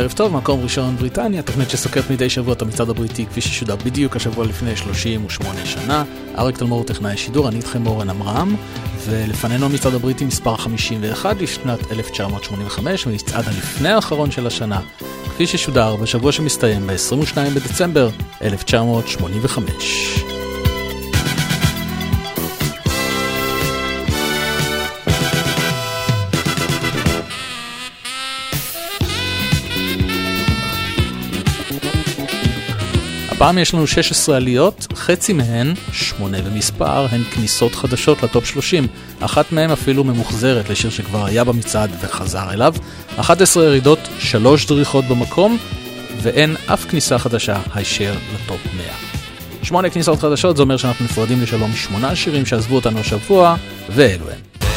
ערב טוב, מקום ראשון בריטניה, תוכנית שסוקרת מדי שבוע את המצעד הבריטי כפי ששודר בדיוק השבוע לפני 38 שנה. אריק תלמור טכנאי שידור, אני איתכם אורן עמרם, ולפנינו המצעד הבריטי מספר 51 לשנת 1985, ומצעד הלפני האחרון של השנה, כפי ששודר בשבוע שמסתיים ב-22 בדצמבר 1985. הפעם יש לנו 16 עליות, חצי מהן, שמונה במספר, הן כניסות חדשות לטופ 30. אחת מהן אפילו ממוחזרת לשיר שכבר היה במצעד וחזר אליו. 11 ירידות, שלוש דריכות במקום, ואין אף כניסה חדשה הישר לטופ 100. שמונה כניסות חדשות, זה אומר שאנחנו נפרדים לשלום משמונה שירים שעזבו אותנו השבוע, ואלו הם.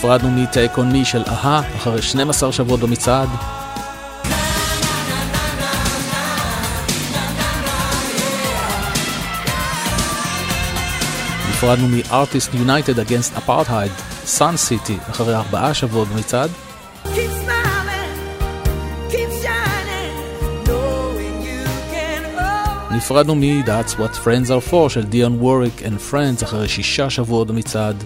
נפרדנו Me של אהה אחרי 12 שבועות במצעד. נפרדנו מ-Artist United Against Apartheid, Sun City, אחרי ארבעה שבועות במצעד. נפרדנו מ-That's What Friends Are For של דיון ווריק and Friends אחרי שישה שבועות במצעד.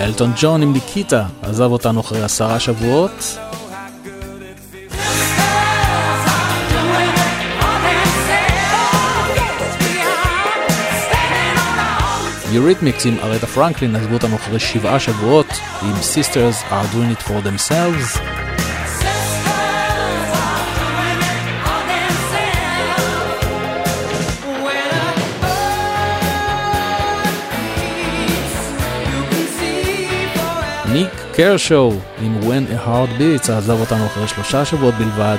אלטון ג'ון עם ניקיטה עזב אותנו אחרי עשרה שבועות. יוריתמיקס עם ארטה פרנקלין עזבו אותנו אחרי שבעה שבועות עם Sisters are doing it for themselves. קרשו עם When a Heart Beats עזב אותנו אחרי שלושה שבועות בלבד.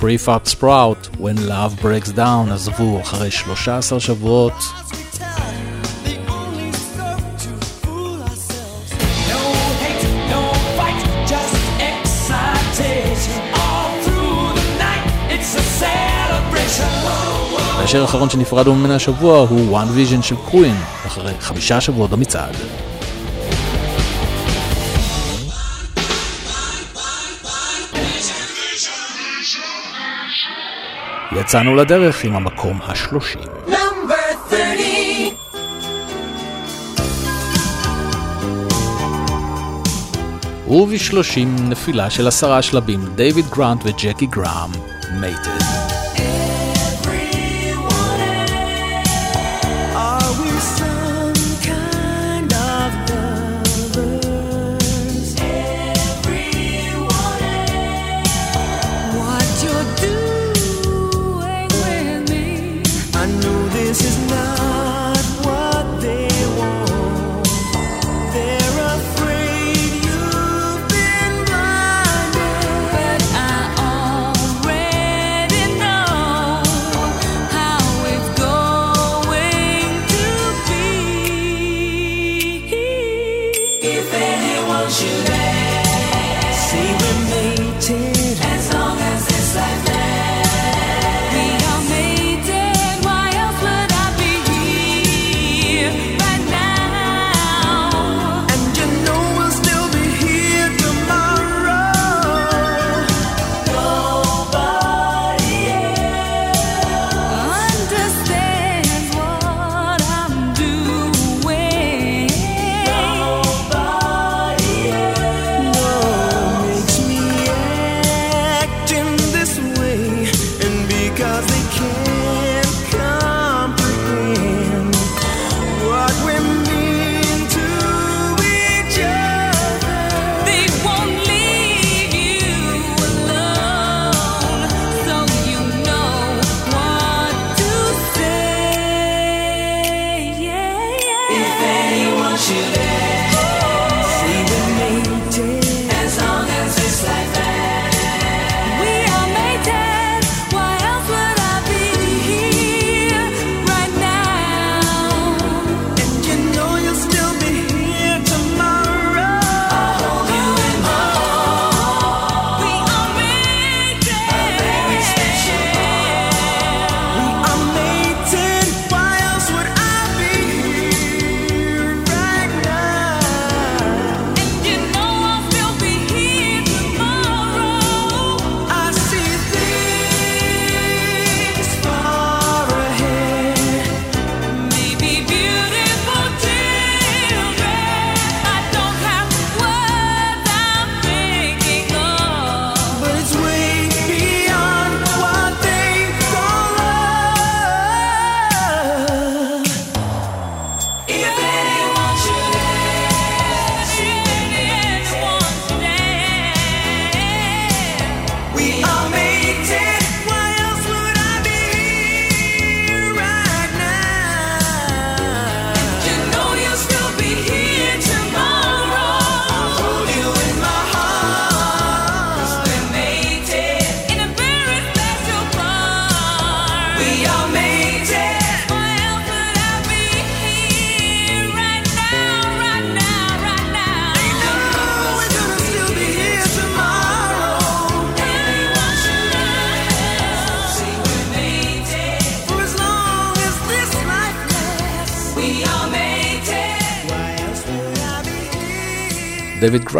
Prefab Sprout, When Love Breaks Down עזבו אחרי 13 שבועות. השיר האחרון שנפרדנו ממנה השבוע הוא One Vision של קווין, אחרי חמישה שבועות במצעד. יצאנו לדרך עם המקום השלושים. ובשלושים נפילה של עשרה שלבים, דייוויד גרנט וג'קי גראם, מייטד.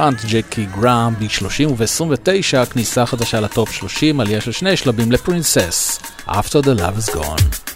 גרנט, ג'קי גראם, ב-30 וב-29 כניסה חדשה לטופ 30, עלייה של שני שלבים לפרינסס, After the Love is Gone.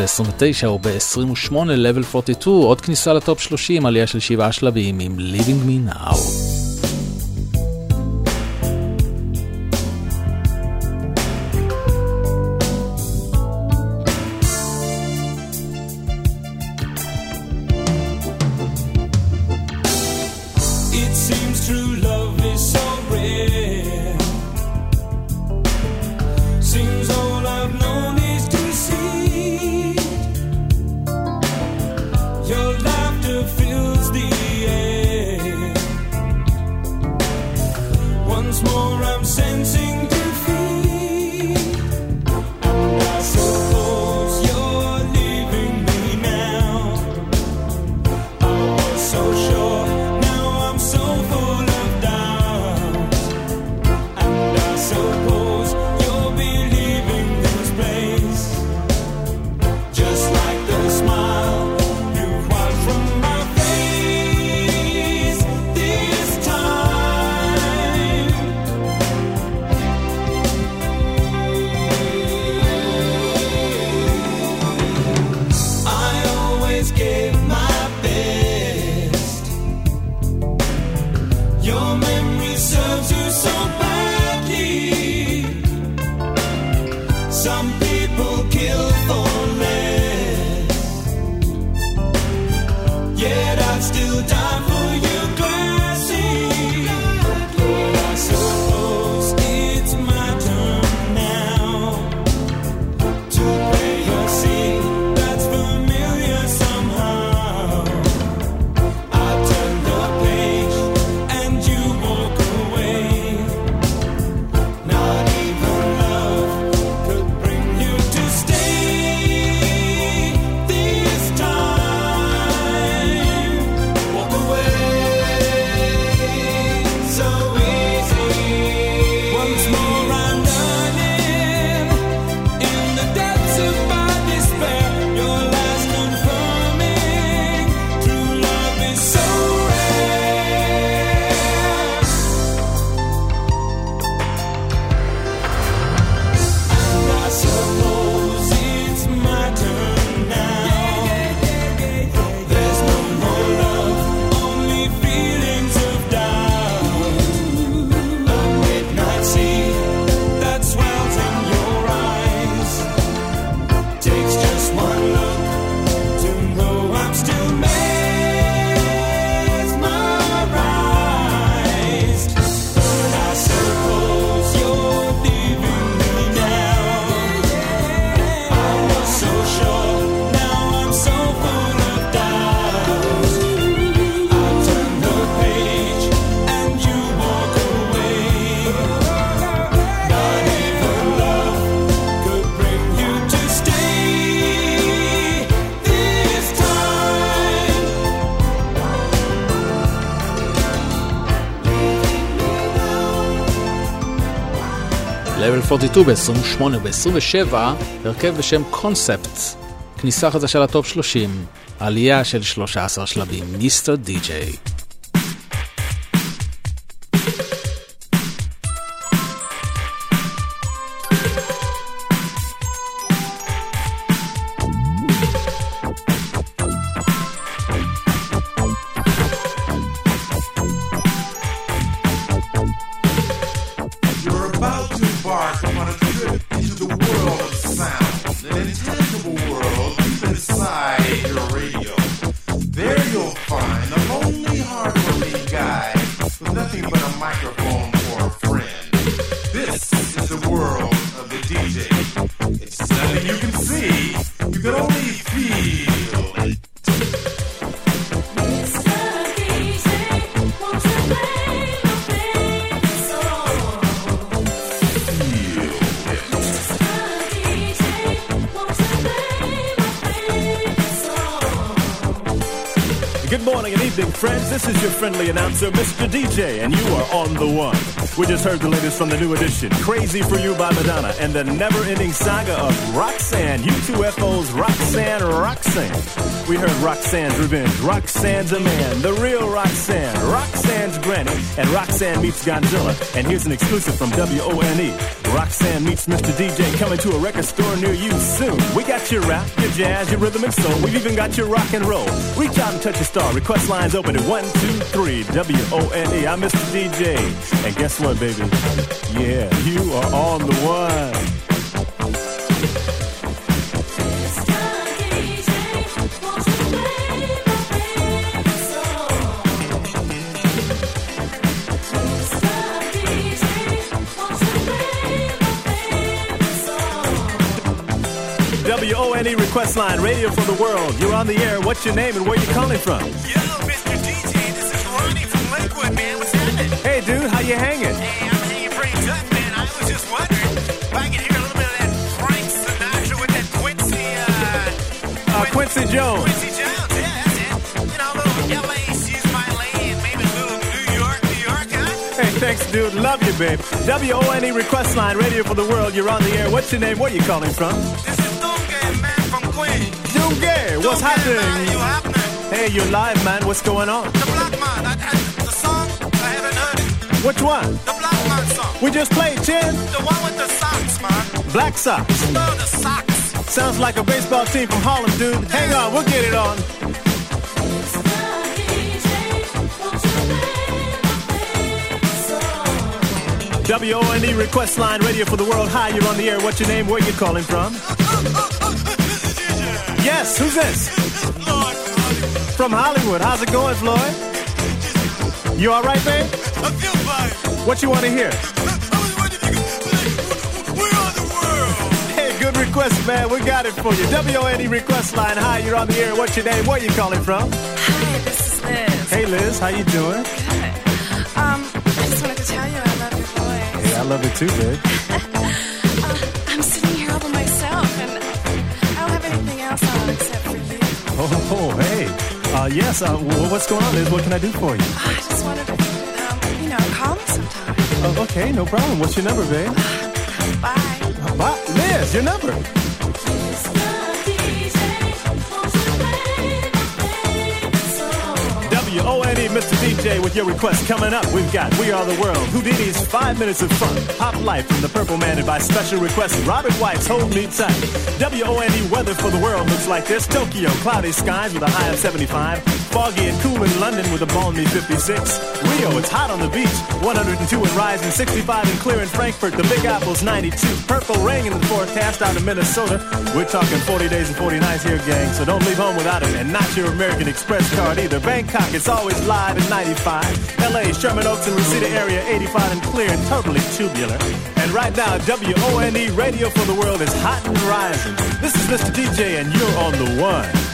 ב-29 או ב-28 level 42, עוד כניסה לטופ 30, עלייה של שבעה שלבים עם Living Me Now. 42 ב-28 וב-27, הרכב בשם קונספט, כניסה חדשה לטופ 30, עלייה של 13 שלבים, מיסטר די-ג'יי. Friendly announcer, Mr. DJ, and you are on the one. We just heard the latest from the new edition, Crazy for You by Madonna, and the never ending saga of Roxanne, U2FO's Roxanne Roxanne. We heard Roxanne's Revenge, Roxanne's a Man, the real Roxanne, Roxanne's Granny, and Roxanne meets Godzilla. And here's an exclusive from WONE. Roxanne meets Mr. DJ coming to a record store near you soon. We got your rap, your jazz, your rhythm and soul. We've even got your rock and roll. Reach out and touch a star. Request lines open at 123 W-O-N-E. I'm Mr. DJ. And guess what, baby? Yeah, you are on the one. W-O-N-E request line, radio for the world. You're on the air. What's your name and where you calling from? Yo, Mr. DJ, this is Ronnie from Lakewood, man. What's happening? Hey, dude, how you hanging? Hey, I'm hanging pretty tough, man. I was just wondering if I could hear a little bit of that Frank Sinatra with that Quincy, uh, Uh, Quincy Jones. Quincy Jones. Yeah, that's it. You know, a little LA, she's my lady, and maybe a little New York, New York, huh? Hey, thanks, dude. Love you, babe. W-O-N-E request line, radio for the world. You're on the air. What's your name? Where you calling from? Dunga, what's Dunga, man, you happening? Hey, you're live, man. What's going on? The Black Man, I, I, the song, I haven't heard it. Which one? The Black Man song. We just played, Chin. The one with the socks, man. Black Sox. Oh, the socks. Sounds like a baseball team from Harlem, dude. Hang on, we'll get it on. W-O-N-E request line, radio for the world. Hi, you're on the air. What's your name? Where you calling from? Yes, who's this? From Hollywood. How's it going, Floyd? You all right, babe? I feel fine. What you want to hear? I was wondering if you could. We're the world. Hey, good request, man. We got it for you. W-O-N-E request line. Hi, you're on the air. What's your name? Where you calling from? Hi, this is Liz. Hey, Liz. How you doing? Good. Um, I just wanted to tell you I love your voice. Hey, I love it too, babe. Oh, oh, hey. Uh, yes, uh, what's going on, Liz? What can I do for you? I just wanted to, you um, you know, call me sometime. Oh, okay, no problem. What's your number, babe? Bye. Uh, Bye. Liz, your number. Mr. DJ, with your request coming up. We've got We Are the World, Houdini's Five Minutes of Fun, Pop Life from the Purple Man, and by special request, Robert White's Hold Me Tight. W-O-N-E weather for the world looks like this. Tokyo, cloudy skies with a high of 75. Foggy and cool in London with a balmy 56. Rio, it's hot on the beach, 102 and rising, 65 and clear in Frankfurt. The Big Apple's 92. Purple rain in the forecast out of Minnesota. We're talking 40 days and 40 nights here, gang, so don't leave home without it. And not your American Express card either. Bangkok, it's always live at 95. LA, Sherman Oaks and Reseda area, 85 and clear and totally tubular. And right now, W-O-N-E Radio for the World is hot and rising. This is Mr. DJ, and you're on the one.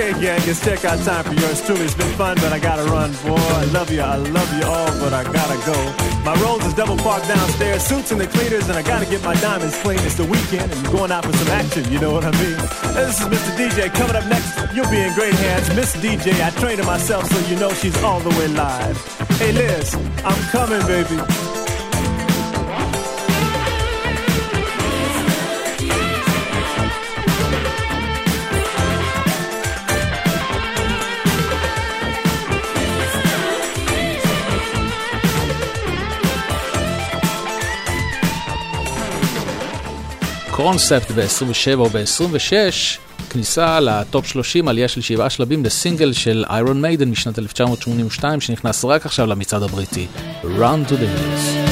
Okay, gang, it's checkout time for yours truly. It's been fun, but I gotta run, boy. I love you, I love you all, but I gotta go. My rolls is double parked downstairs, suits and the cleaners, and I gotta get my diamonds clean. It's the weekend, and going out for some action, you know what I mean? And this is Mr. DJ. Coming up next, you'll be in great hands. Miss DJ, I trained her myself, so you know she's all the way live. Hey, Liz, I'm coming, baby. קונספט ב-27 או ב-26, כניסה לטופ 30, עלייה של שבעה שלבים לסינגל של איירון מיידן משנת 1982, שנכנס רק עכשיו למצעד הבריטי, Run to the Hills.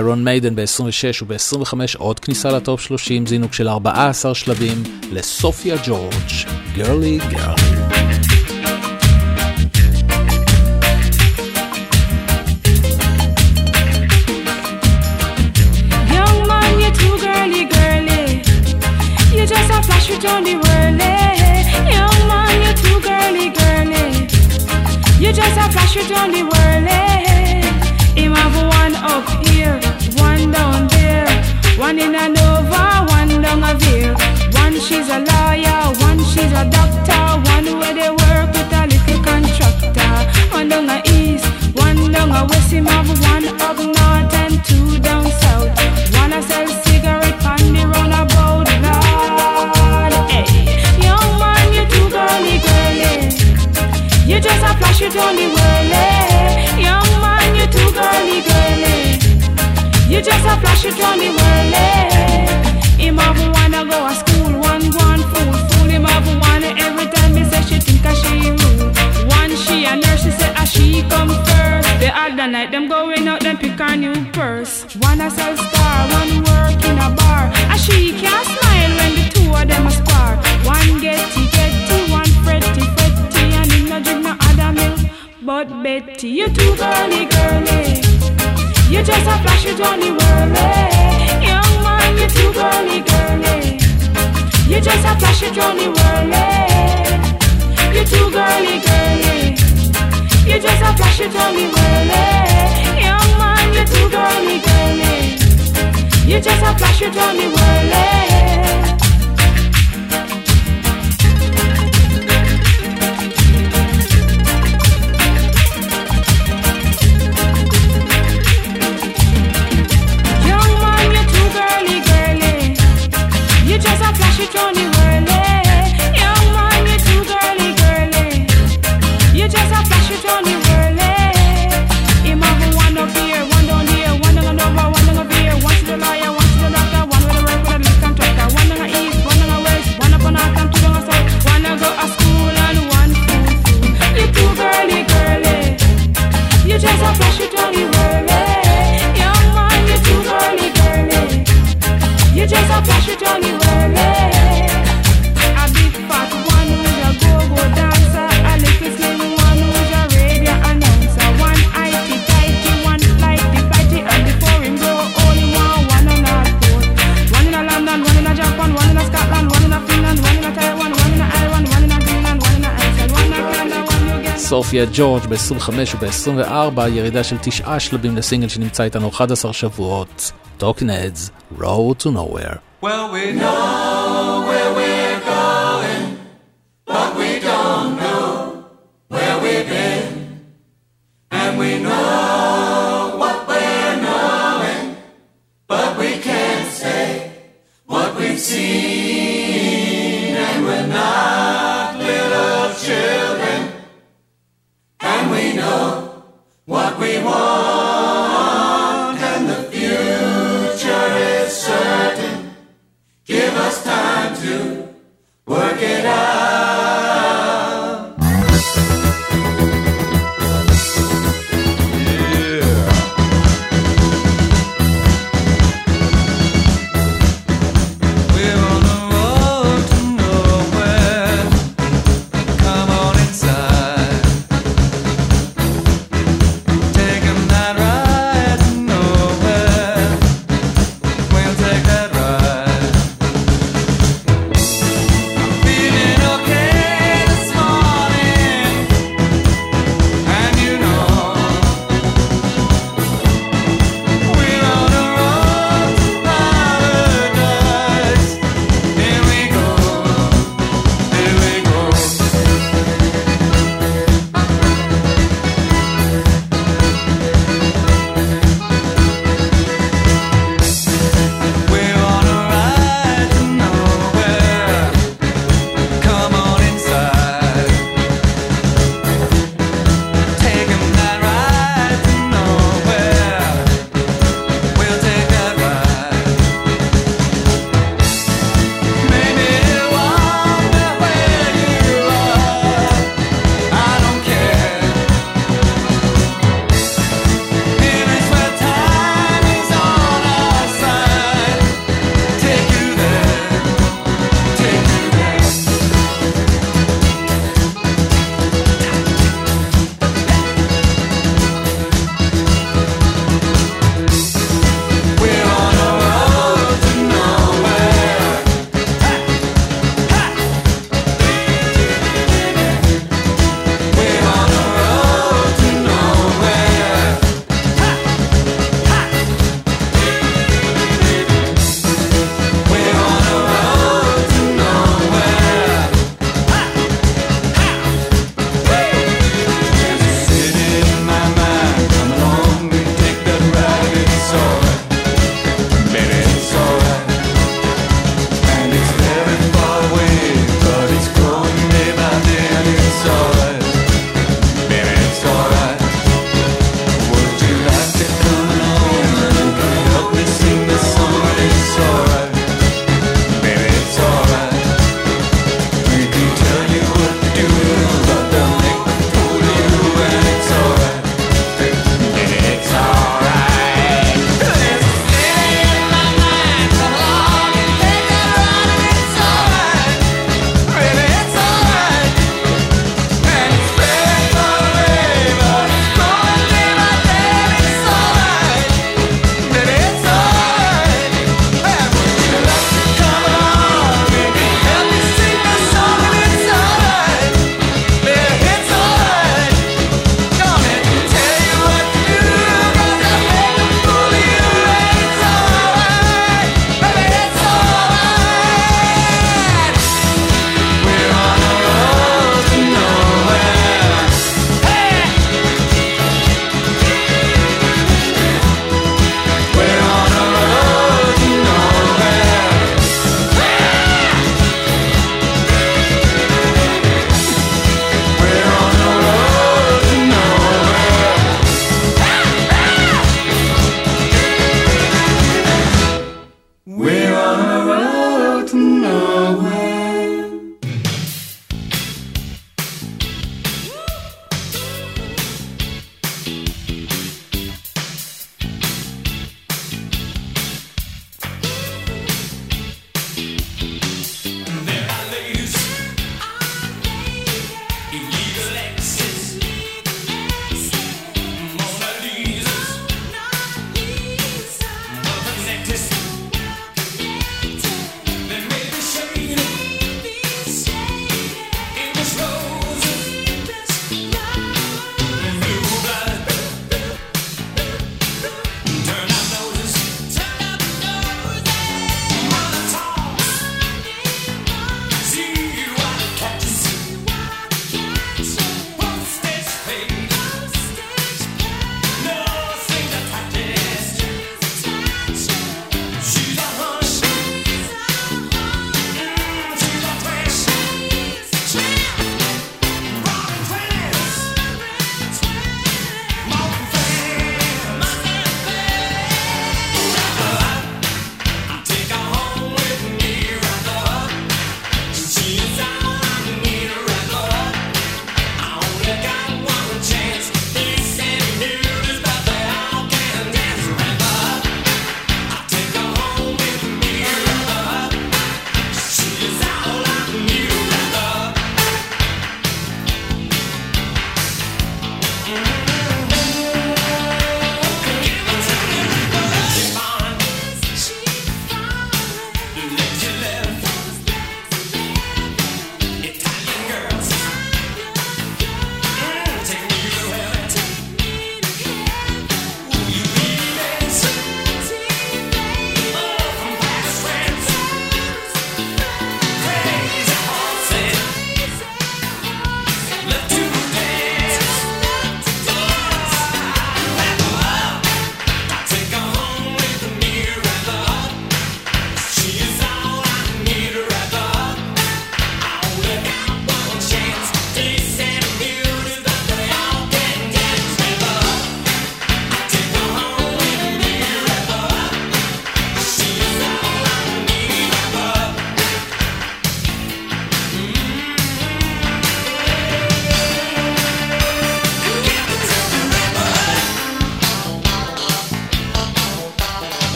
איירון מיידן ב-26 וב-25 עוד כניסה לטופ 30, זינוק של 14 שלבים לסופיה ג'ורג', גרלי גרלי. לפי הג'ורג' ב-25 וב-24, ירידה של תשעה שלבים לסינגל שנמצא איתנו 11 שבועות. טוקנדס, Road to Nowhere. Well, we know where we are.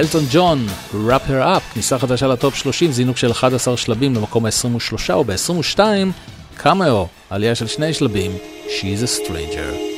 אלטון ג'ון, Wrap Her Up, כניסה חדשה לטופ 30, זינוק של 11 שלבים למקום ה-23, וב-22, קאמאו, עלייה של שני שלבים, She's a Stranger.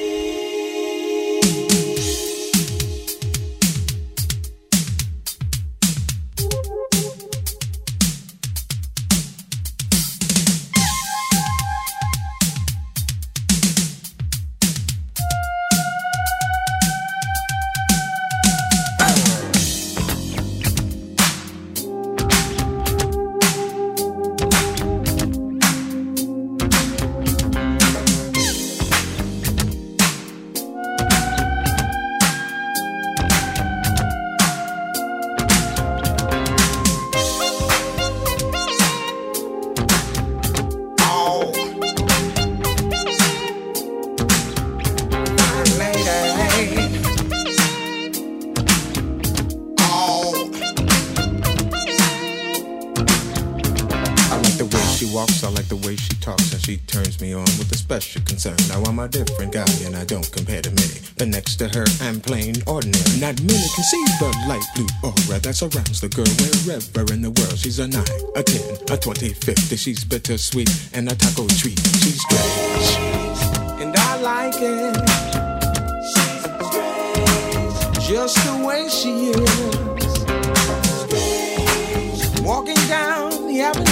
She turns me on with a special concern. Now I'm a different guy, and I don't compare to many. But next to her, I'm plain ordinary. Not many can see the light blue aura that surrounds the girl wherever in the world. She's a nine, a ten, a twenty, fifty. She's bittersweet and a taco treat. She's strange, and I like it. She's strange, just the way she is. Walking down the avenue.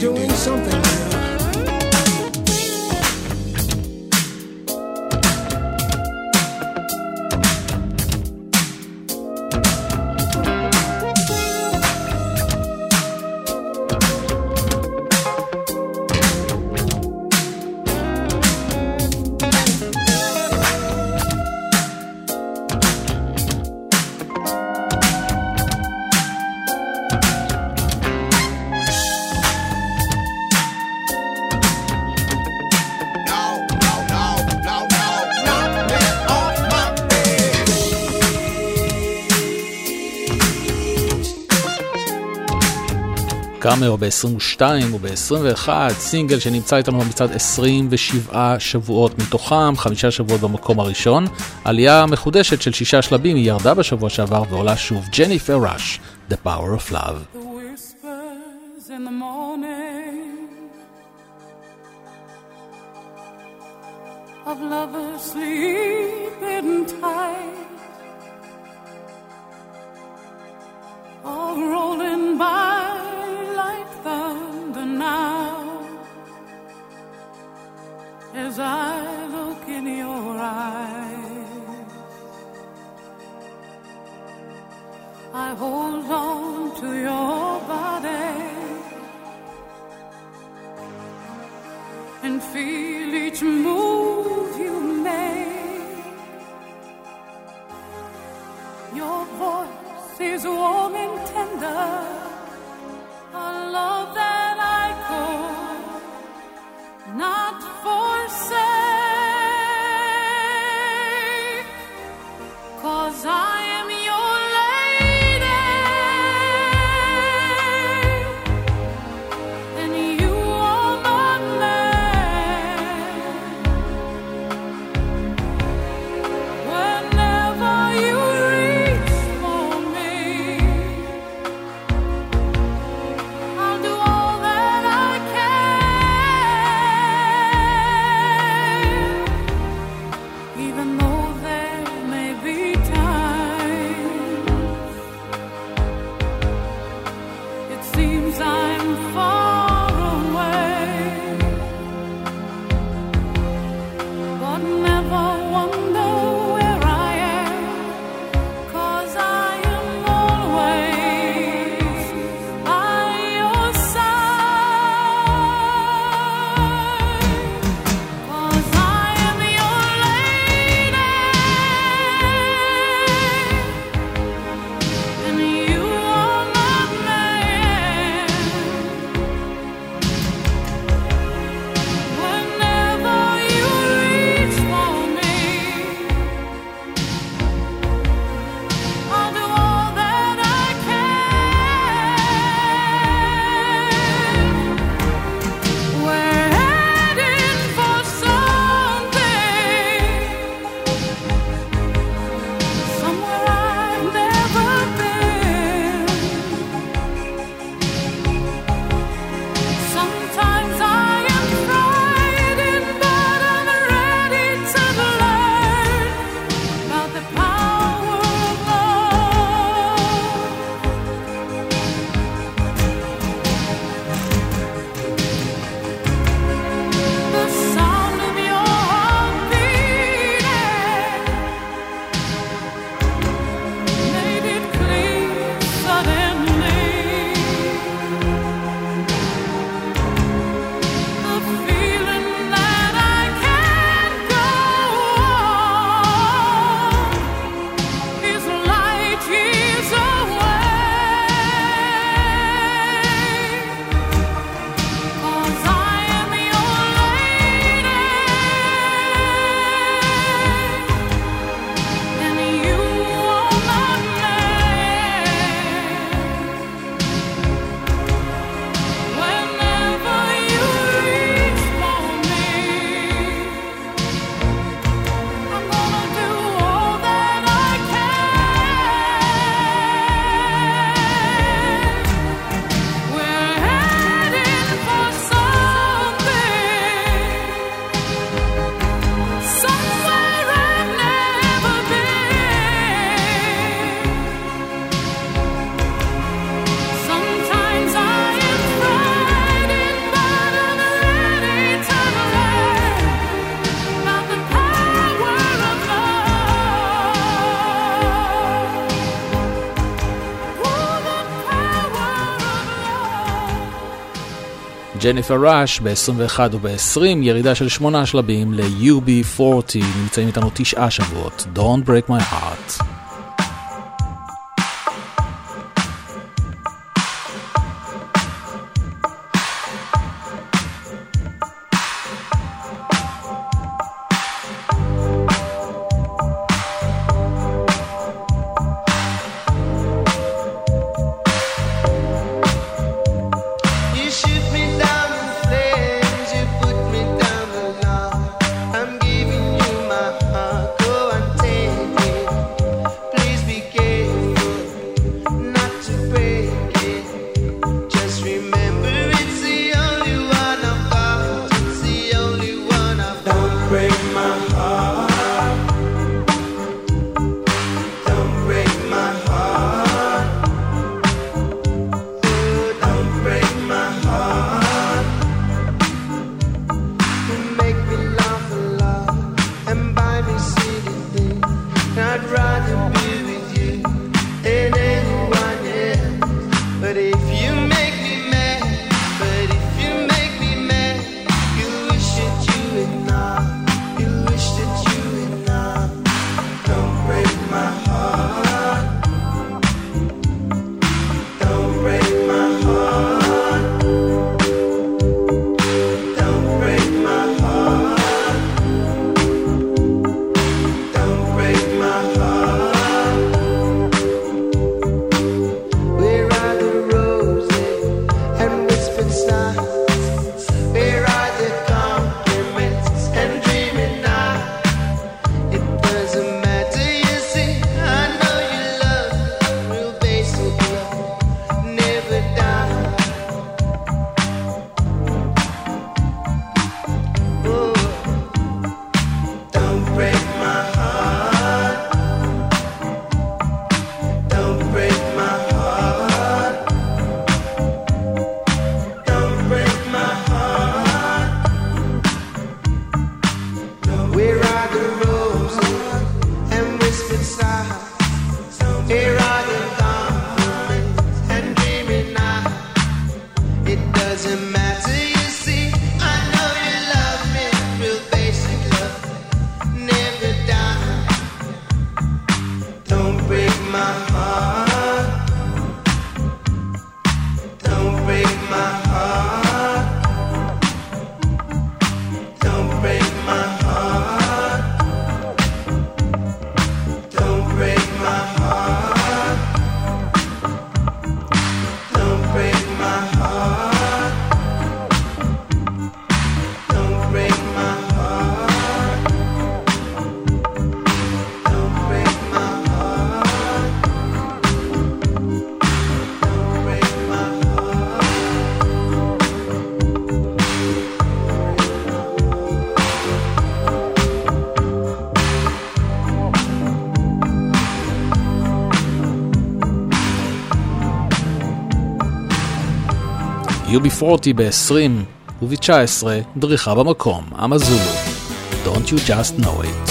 Doing something קאמאו ב-22 וב-21, סינגל שנמצא איתנו במצעד 27 שבועות מתוכם, חמישה שבועות במקום הראשון. עלייה מחודשת של שישה שלבים, היא ירדה בשבוע שעבר ועולה שוב, ג'ניפר ראש, The Power of Love. The of lovers sleeping tight are rolling by like thunder now as I look in your eyes. I hold on to your body and feel each move you make. Your voice is warm and tender, a love that I could not forsake. Cause I ג'ניפר ראש ב-21 וב-20, ירידה של שמונה שלבים ל-UB40, נמצאים איתנו תשעה שבועות, Don't Break My Heart. UB40 ב-20 וב-19 דריכה במקום, אמזולו. Don't you just know it.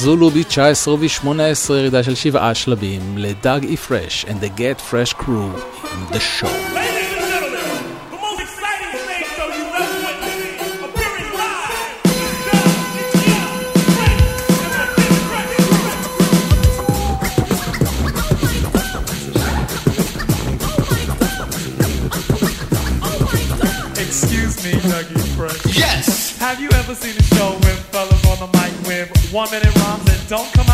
זולו ב-19 וב-18 ירידה של שבעה שלבים לדאג אי פרש and the get fresh crew in the show. Don't come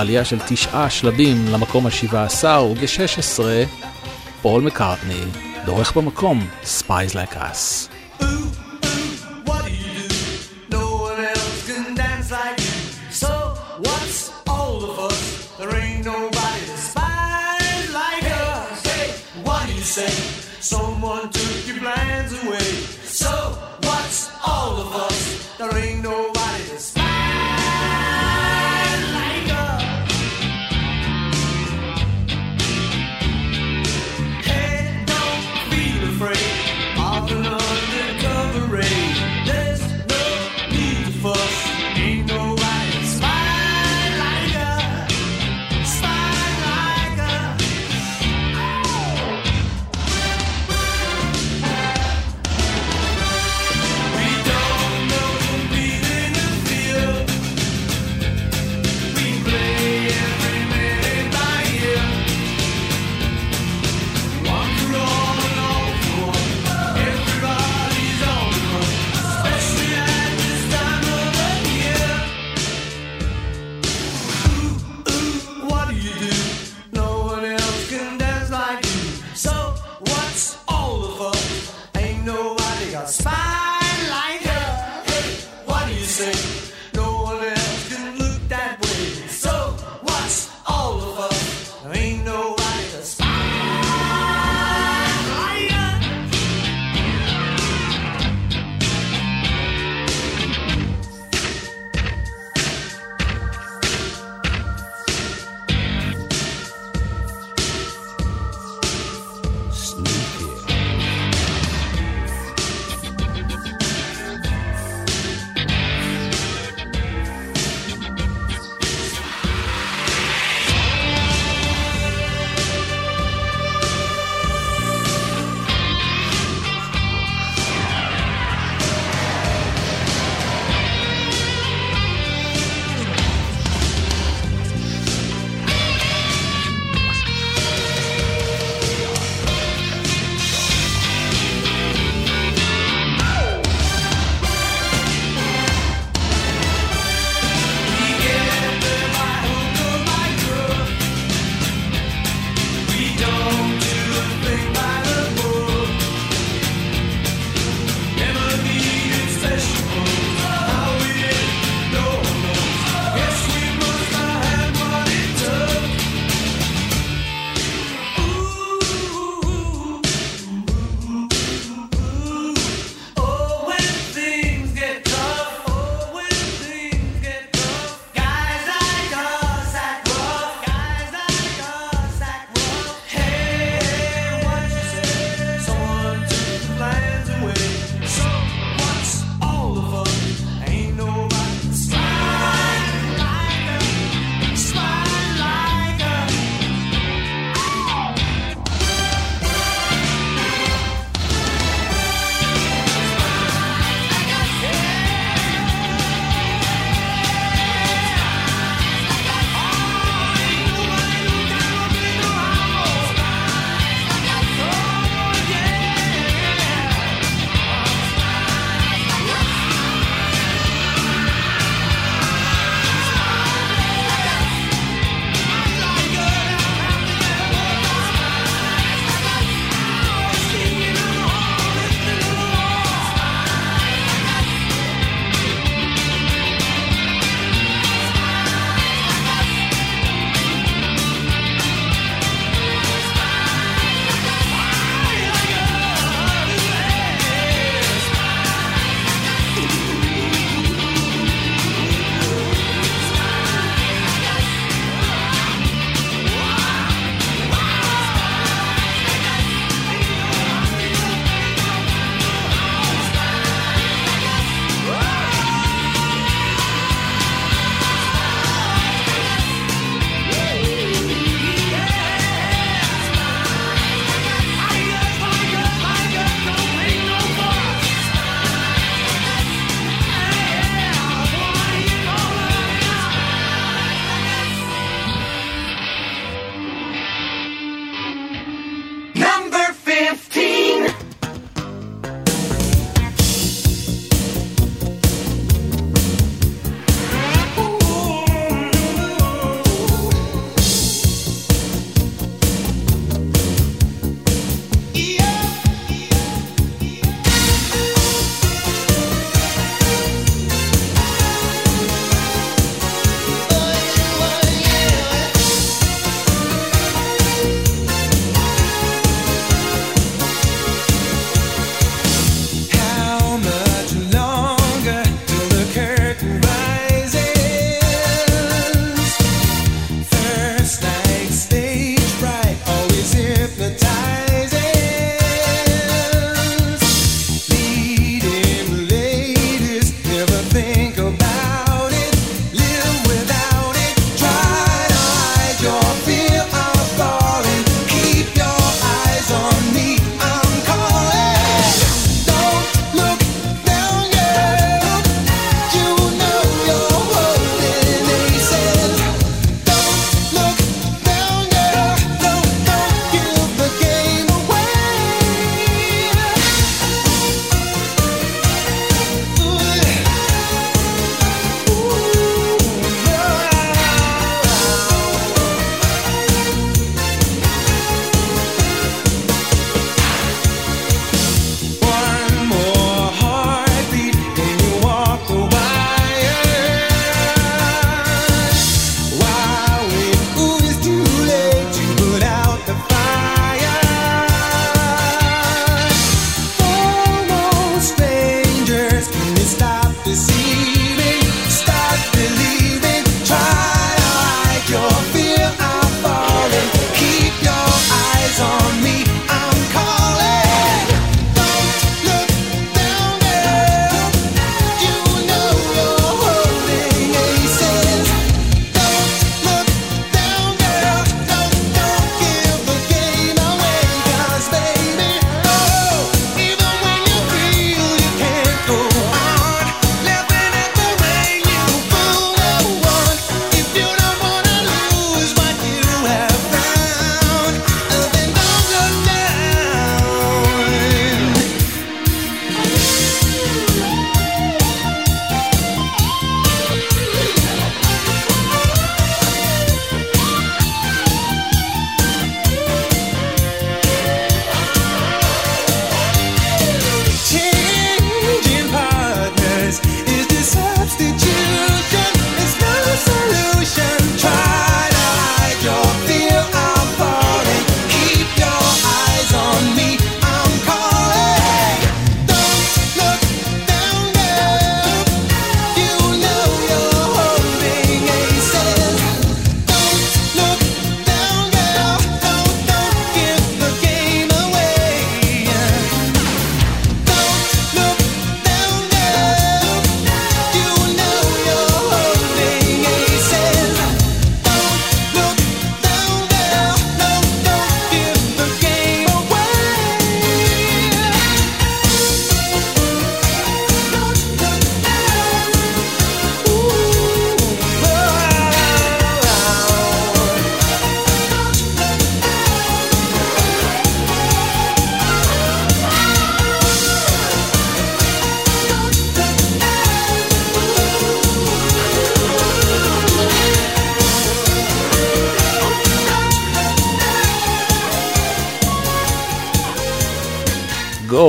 עלייה של תשעה שלבים למקום ה-17 וב-16 פול מקארטני דורך במקום Spies Like Us.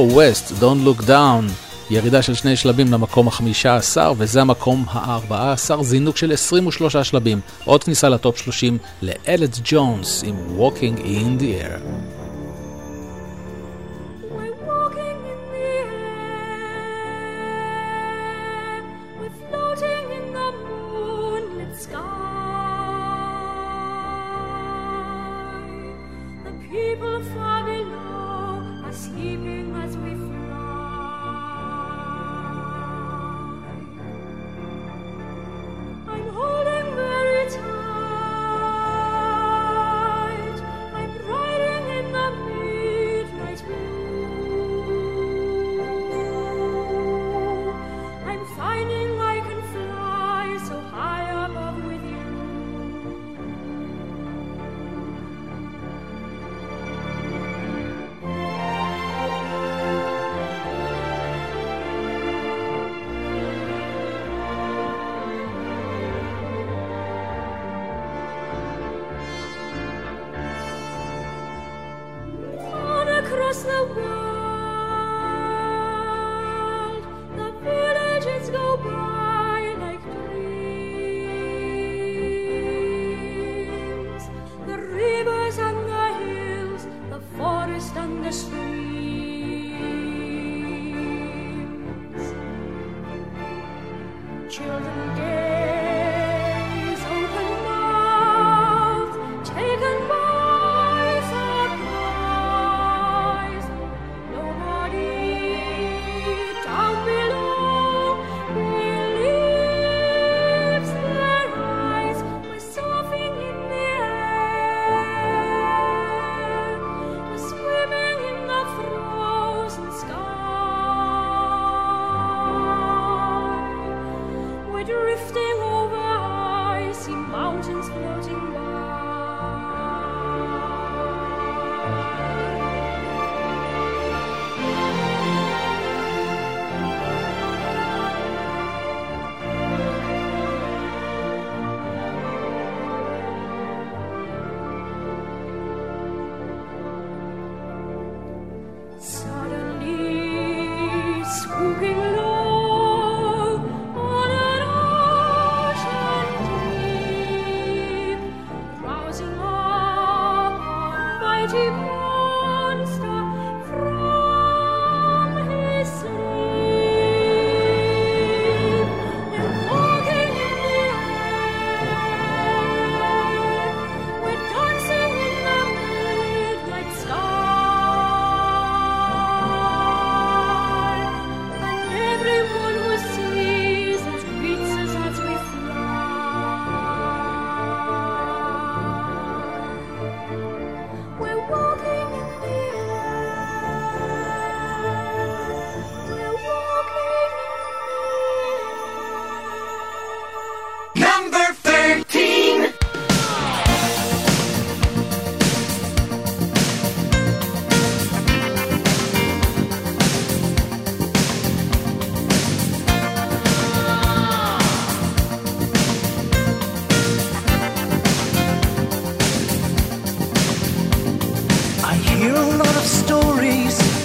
West, Don't Look Down, ירידה של שני שלבים למקום ה-15 וזה המקום ה-14, זינוק של 23 שלבים, עוד כניסה לטופ 30 לאלד ג'ונס עם Walking in the Air.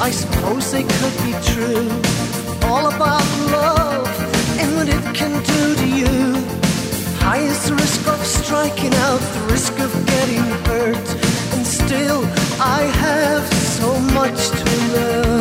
I suppose they could be true. All about love and what it can do to you. High is the risk of striking out, the risk of getting hurt. And still, I have so much to learn.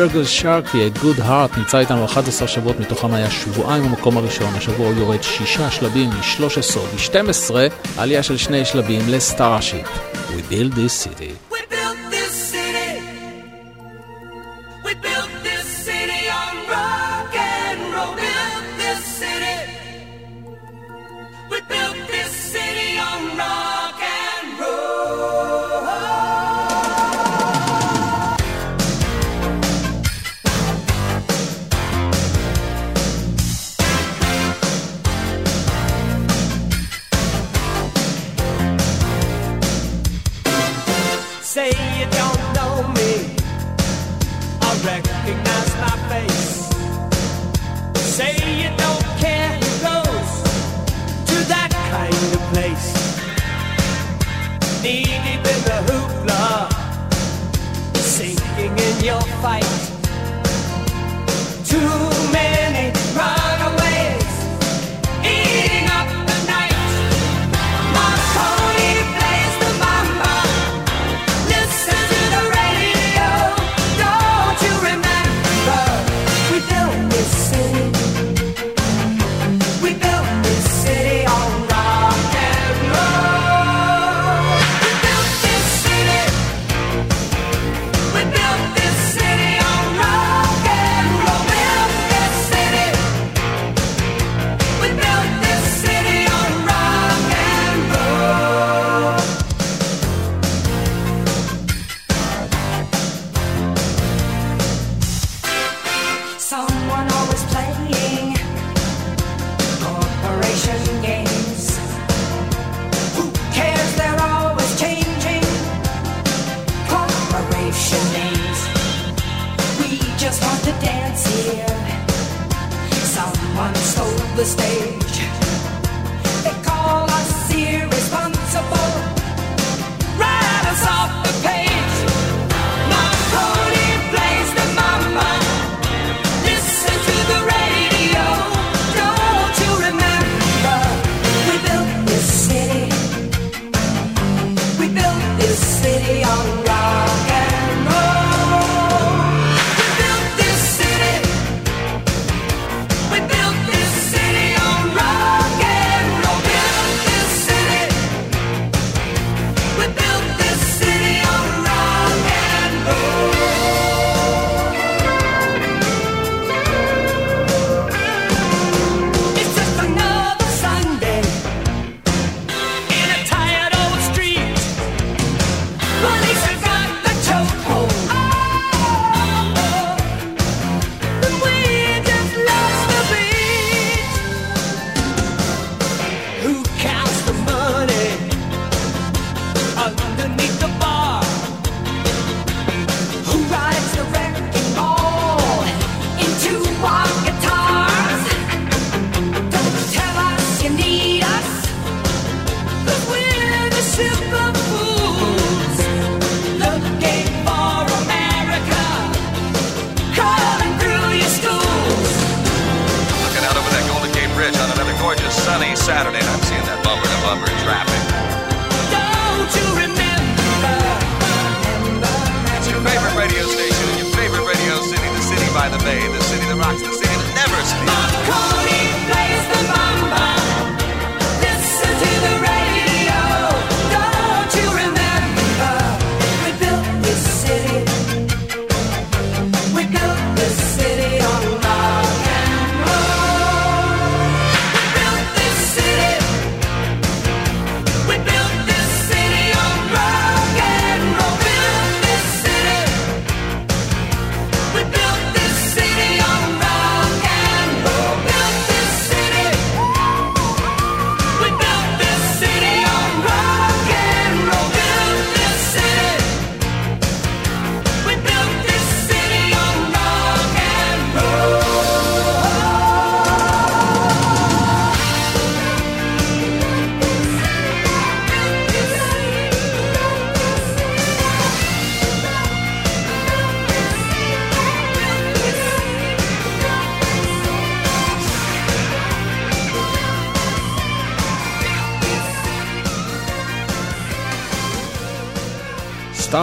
ברגל שרקי, A גוד הארט נמצא איתנו 11 שבועות, מתוכם היה שבועיים במקום הראשון, השבוע הוא יורד שישה שלבים מ-13 ו-12, עלייה של שני שלבים לסטארשיט We build this city.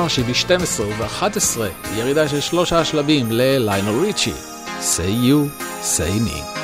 לומר שהיא ב-12 וב-11, ירידה של שלושה שלבים לליינו ריצ'י. Say you, say me.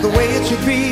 the way it should be.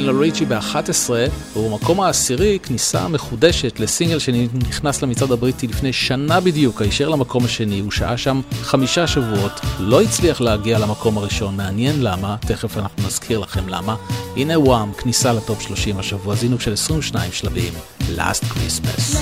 ליינל ריצ'י ב-11 ובמקום העשירי כניסה מחודשת לסינגל שנכנס למצעד הבריטי לפני שנה בדיוק, הישר למקום השני, הוא שהה שם חמישה שבועות, לא הצליח להגיע למקום הראשון, מעניין למה, תכף אנחנו נזכיר לכם למה. הנה וואם, כניסה לטופ 30 השבוע, זינוק של 22 שלבים, Last Christmas.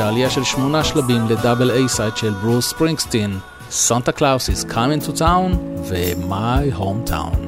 העלייה של שמונה שלבים ל double A side של ברוס ספרינגסטין, Santa Claus is coming to town ו-My hometown.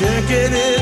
checking it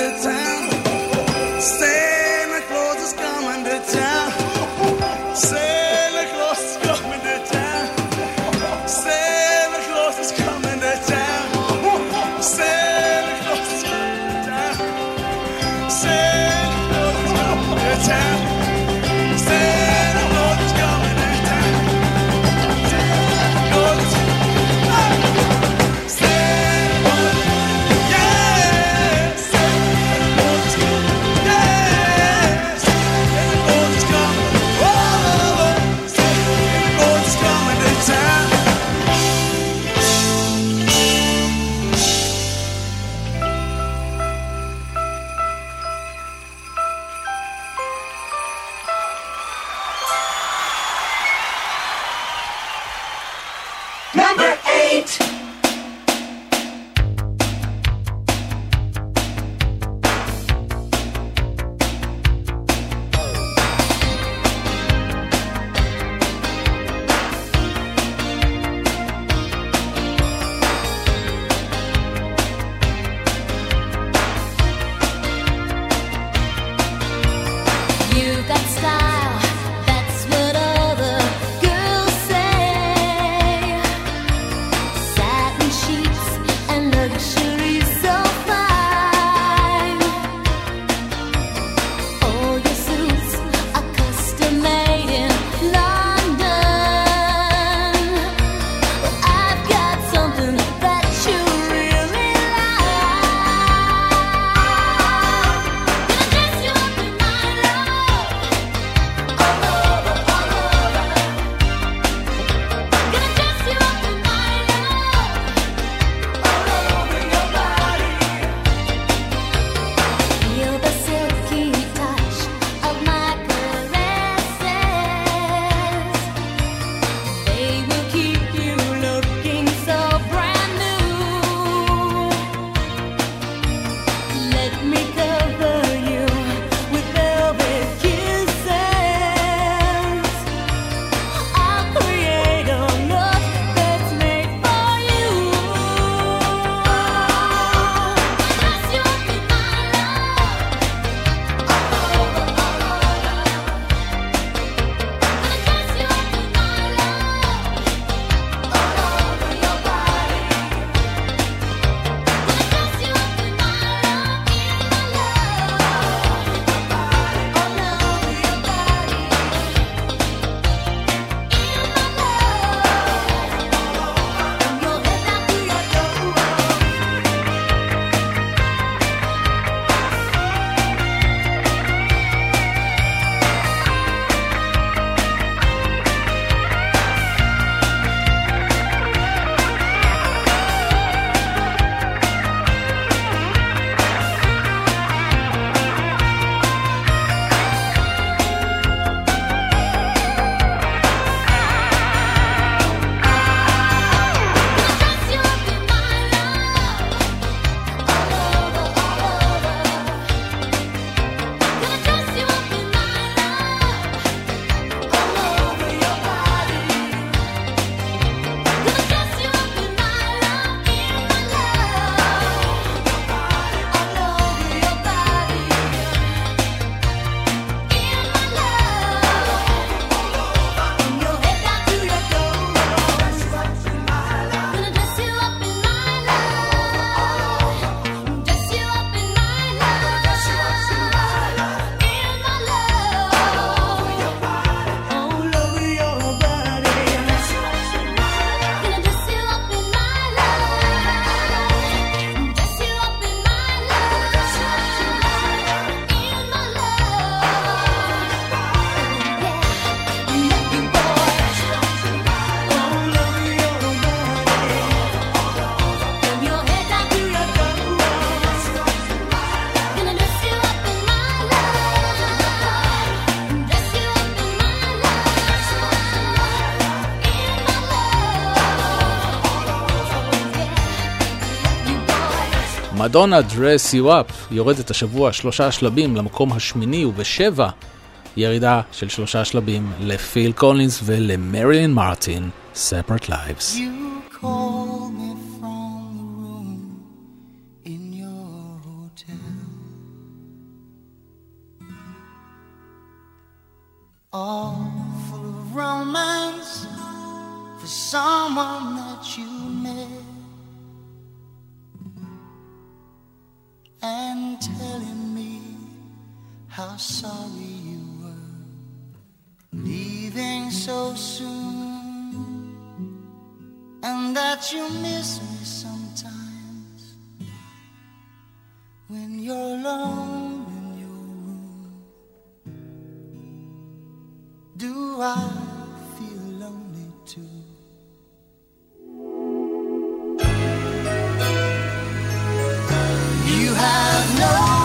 the time. מדונה Dress You Up יורדת השבוע שלושה שלבים למקום השמיני ובשבע ירידה של שלושה שלבים לפיל קולינס ולמרילין מרטין, Separate Lives. You call me from the room in your hotel. All full of romance for someone that you met. and telling me how sorry you were. Leaving so soon and that you miss me sometimes. When you're alone in your room do I have no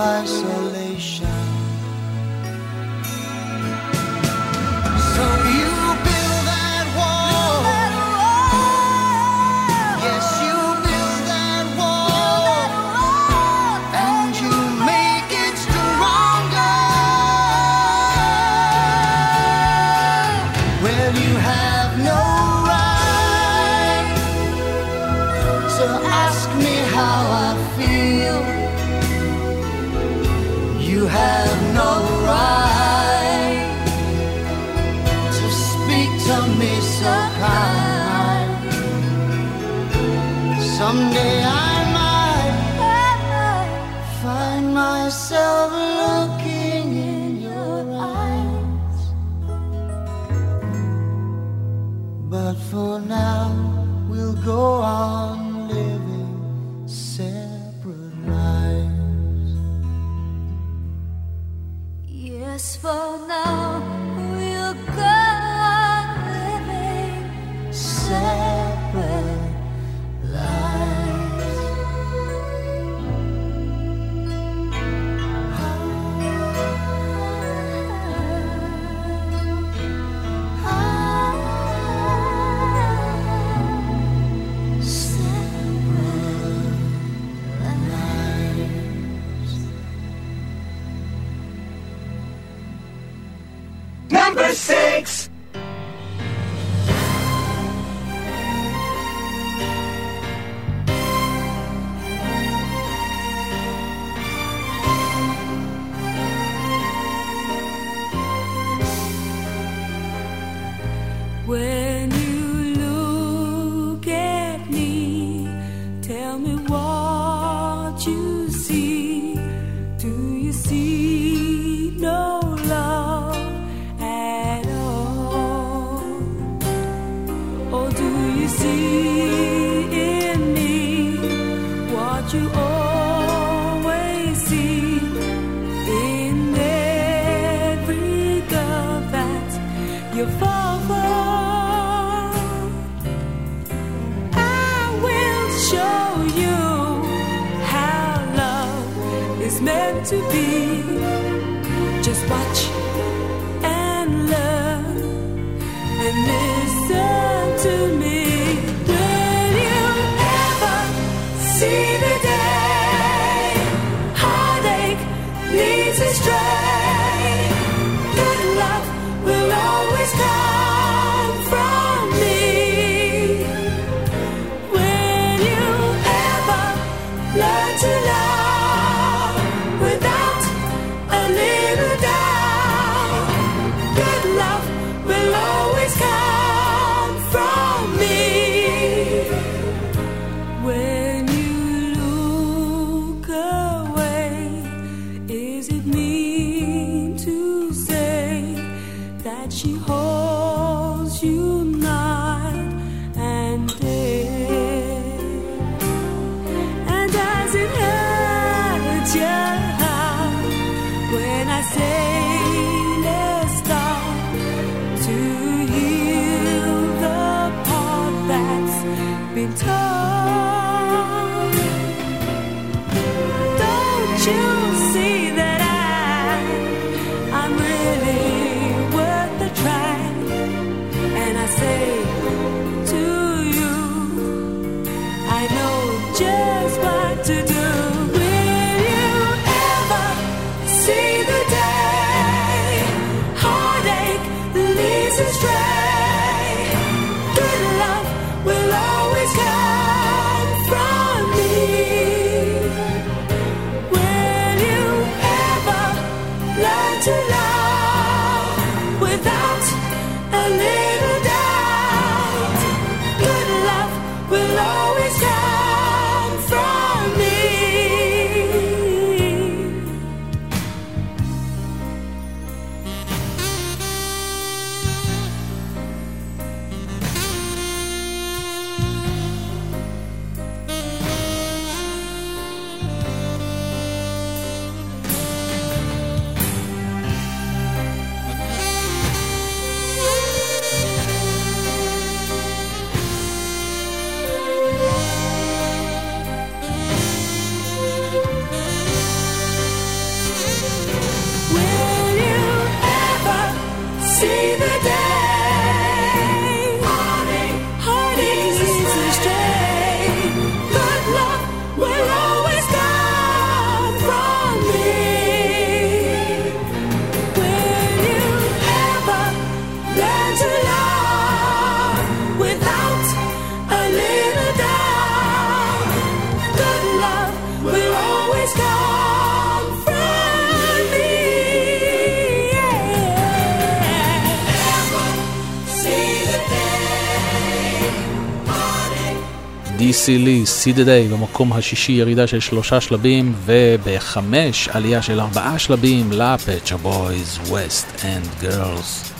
I so Someday I might find myself looking in your eyes. But for now, we'll go on living separate lives. Yes, for now. number six. די סי לי, See the Day, במקום השישי ירידה של שלושה שלבים, ובחמש עלייה של ארבעה שלבים לפט שופ בויז, West End Girls.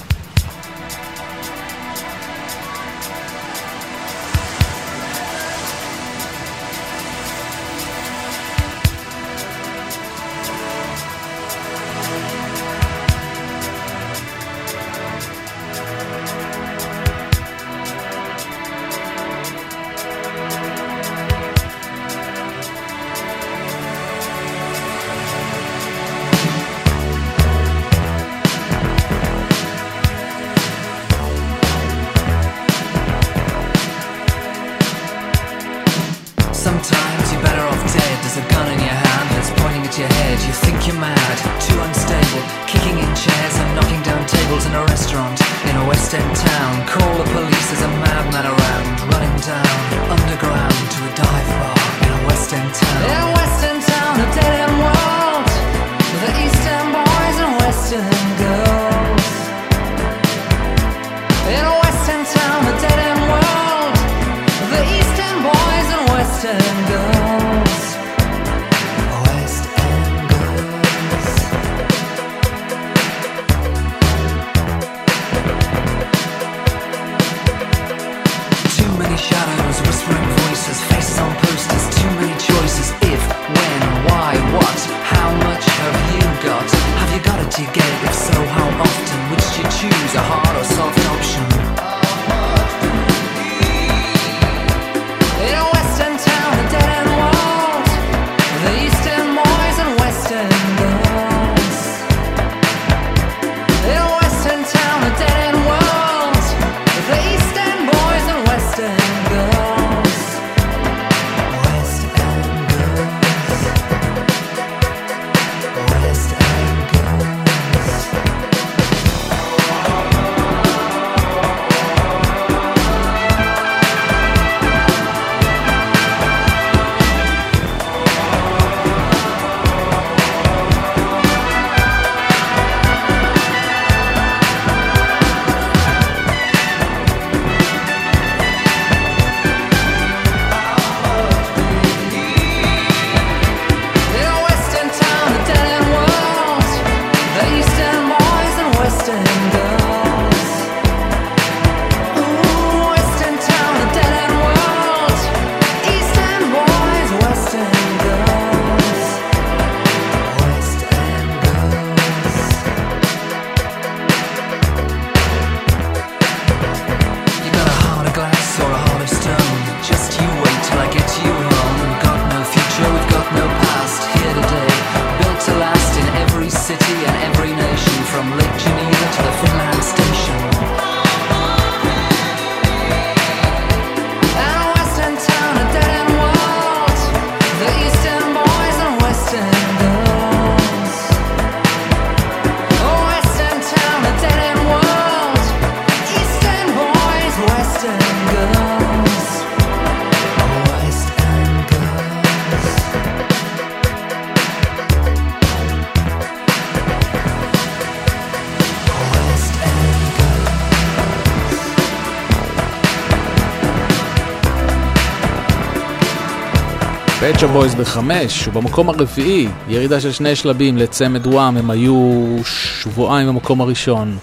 ביץ' הבויז בחמש, ובמקום הרביעי, ירידה של שני שלבים לצמד וואם, הם היו שבועיים במקום הראשון.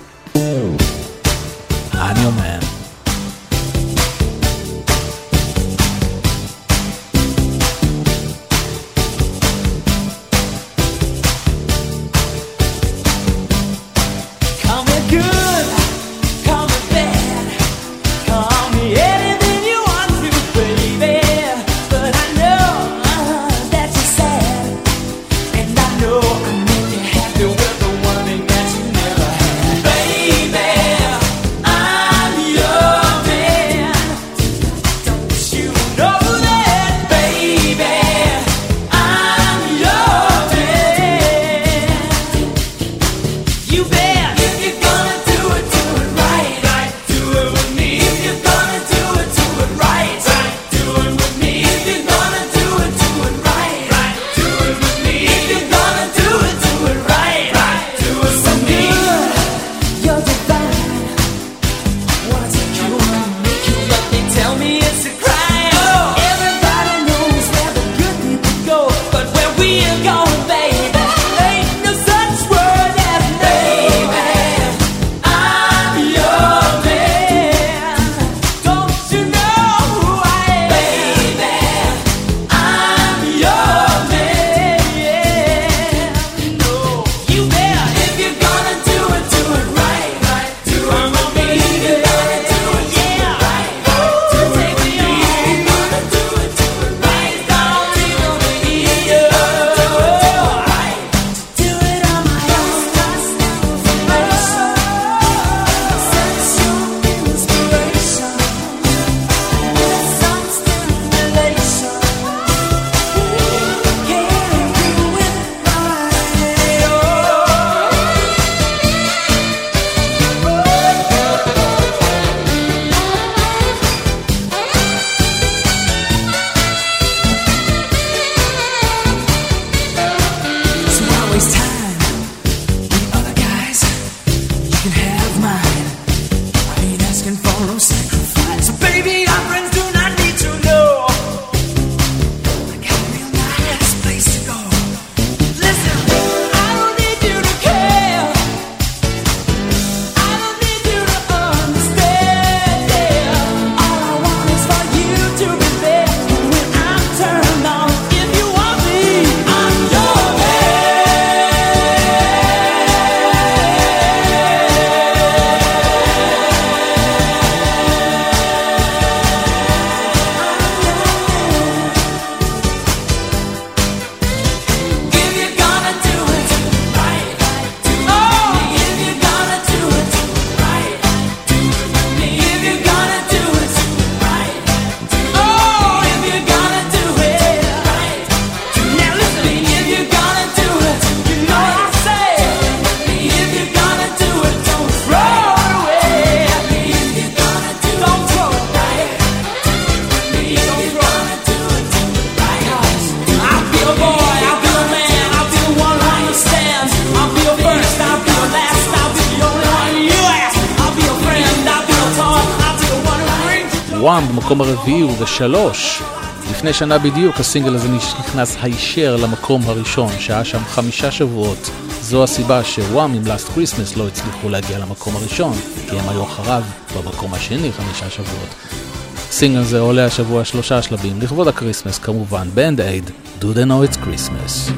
וואם במקום הרביעי ובשלוש. לפני שנה בדיוק הסינגל הזה נכנס הישר למקום הראשון, שהיה שם חמישה שבועות. זו הסיבה שוואם עם Last Christmas לא הצליחו להגיע למקום הראשון, כי הם היו אחריו במקום השני חמישה שבועות. הסינגל הזה עולה השבוע שלושה שלבים, לכבוד הכריסמס כמובן, בנד אייד, Do They Know It's Christmas.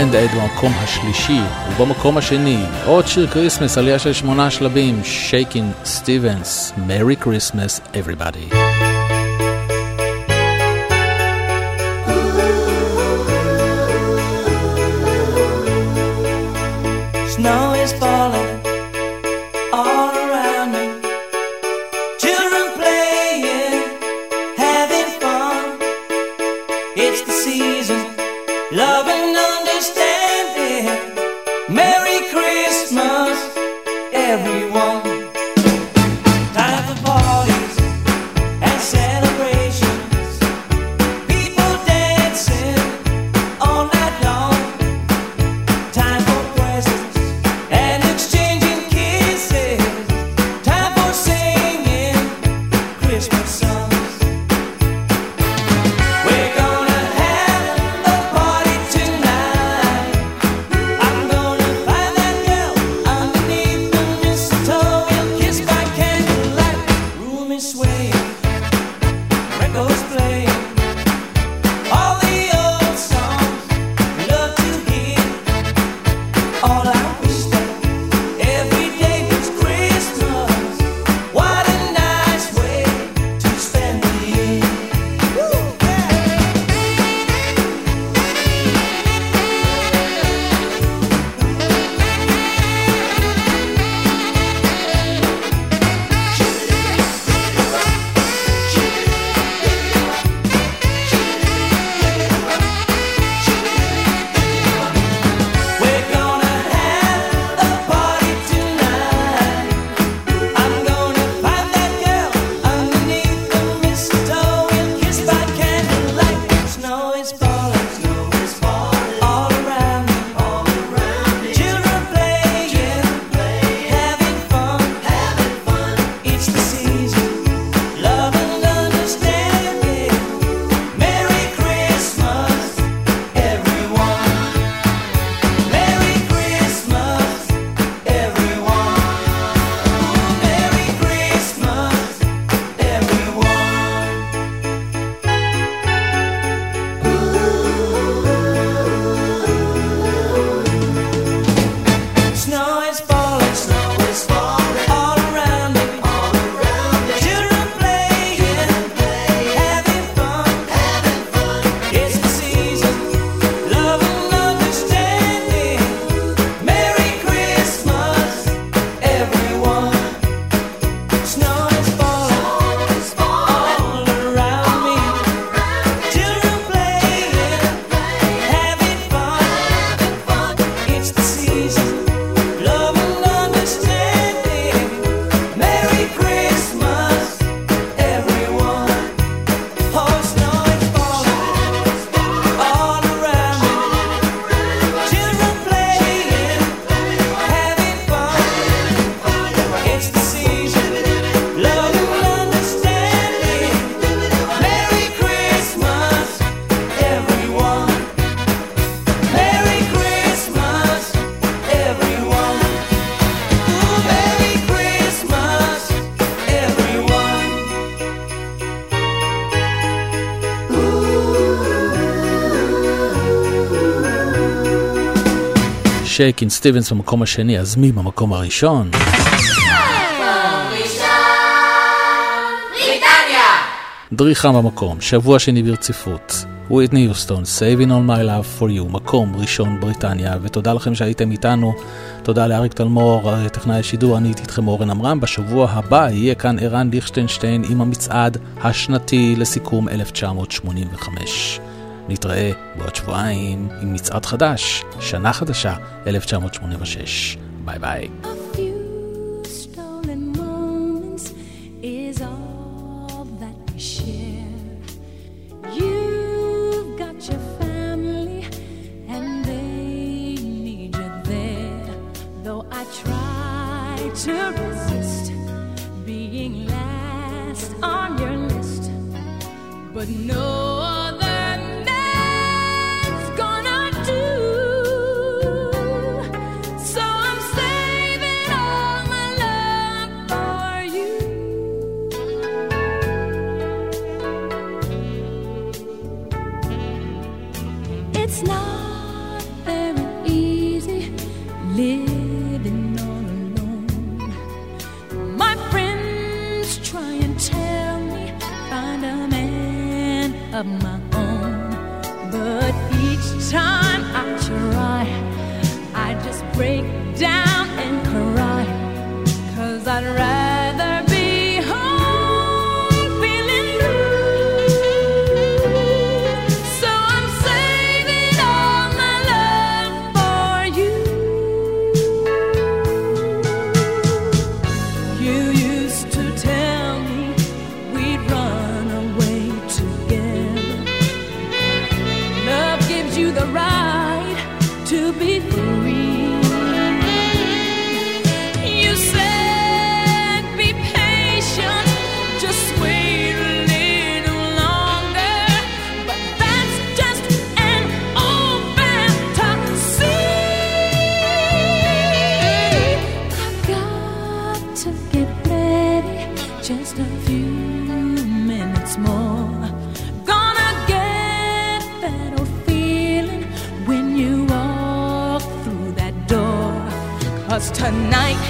בנד אייד במקום השלישי, ובמקום השני, עוד שיר כריסמס, עלייה של שמונה שלבים, שייקינג סטיבנס, Merry Christmas, Everybody. שייקין סטיבנס במקום השני, אז מי במקום הראשון? דריכה במקום, שבוע שני ברציפות. וויטני יוסטון, Saving All My Love For You, מקום ראשון בריטניה, ותודה לכם שהייתם איתנו. תודה לאריק תלמור, טכנאי השידור, אני הייתי איתכם אורן עמרם. בשבוע הבא יהיה כאן ערן ליכטנשטיין עם המצעד השנתי לסיכום 1985. נתראה בעוד שבועיים עם מצעד חדש, שנה חדשה, 1986. ביי ביי. but no. one 'Cause tonight.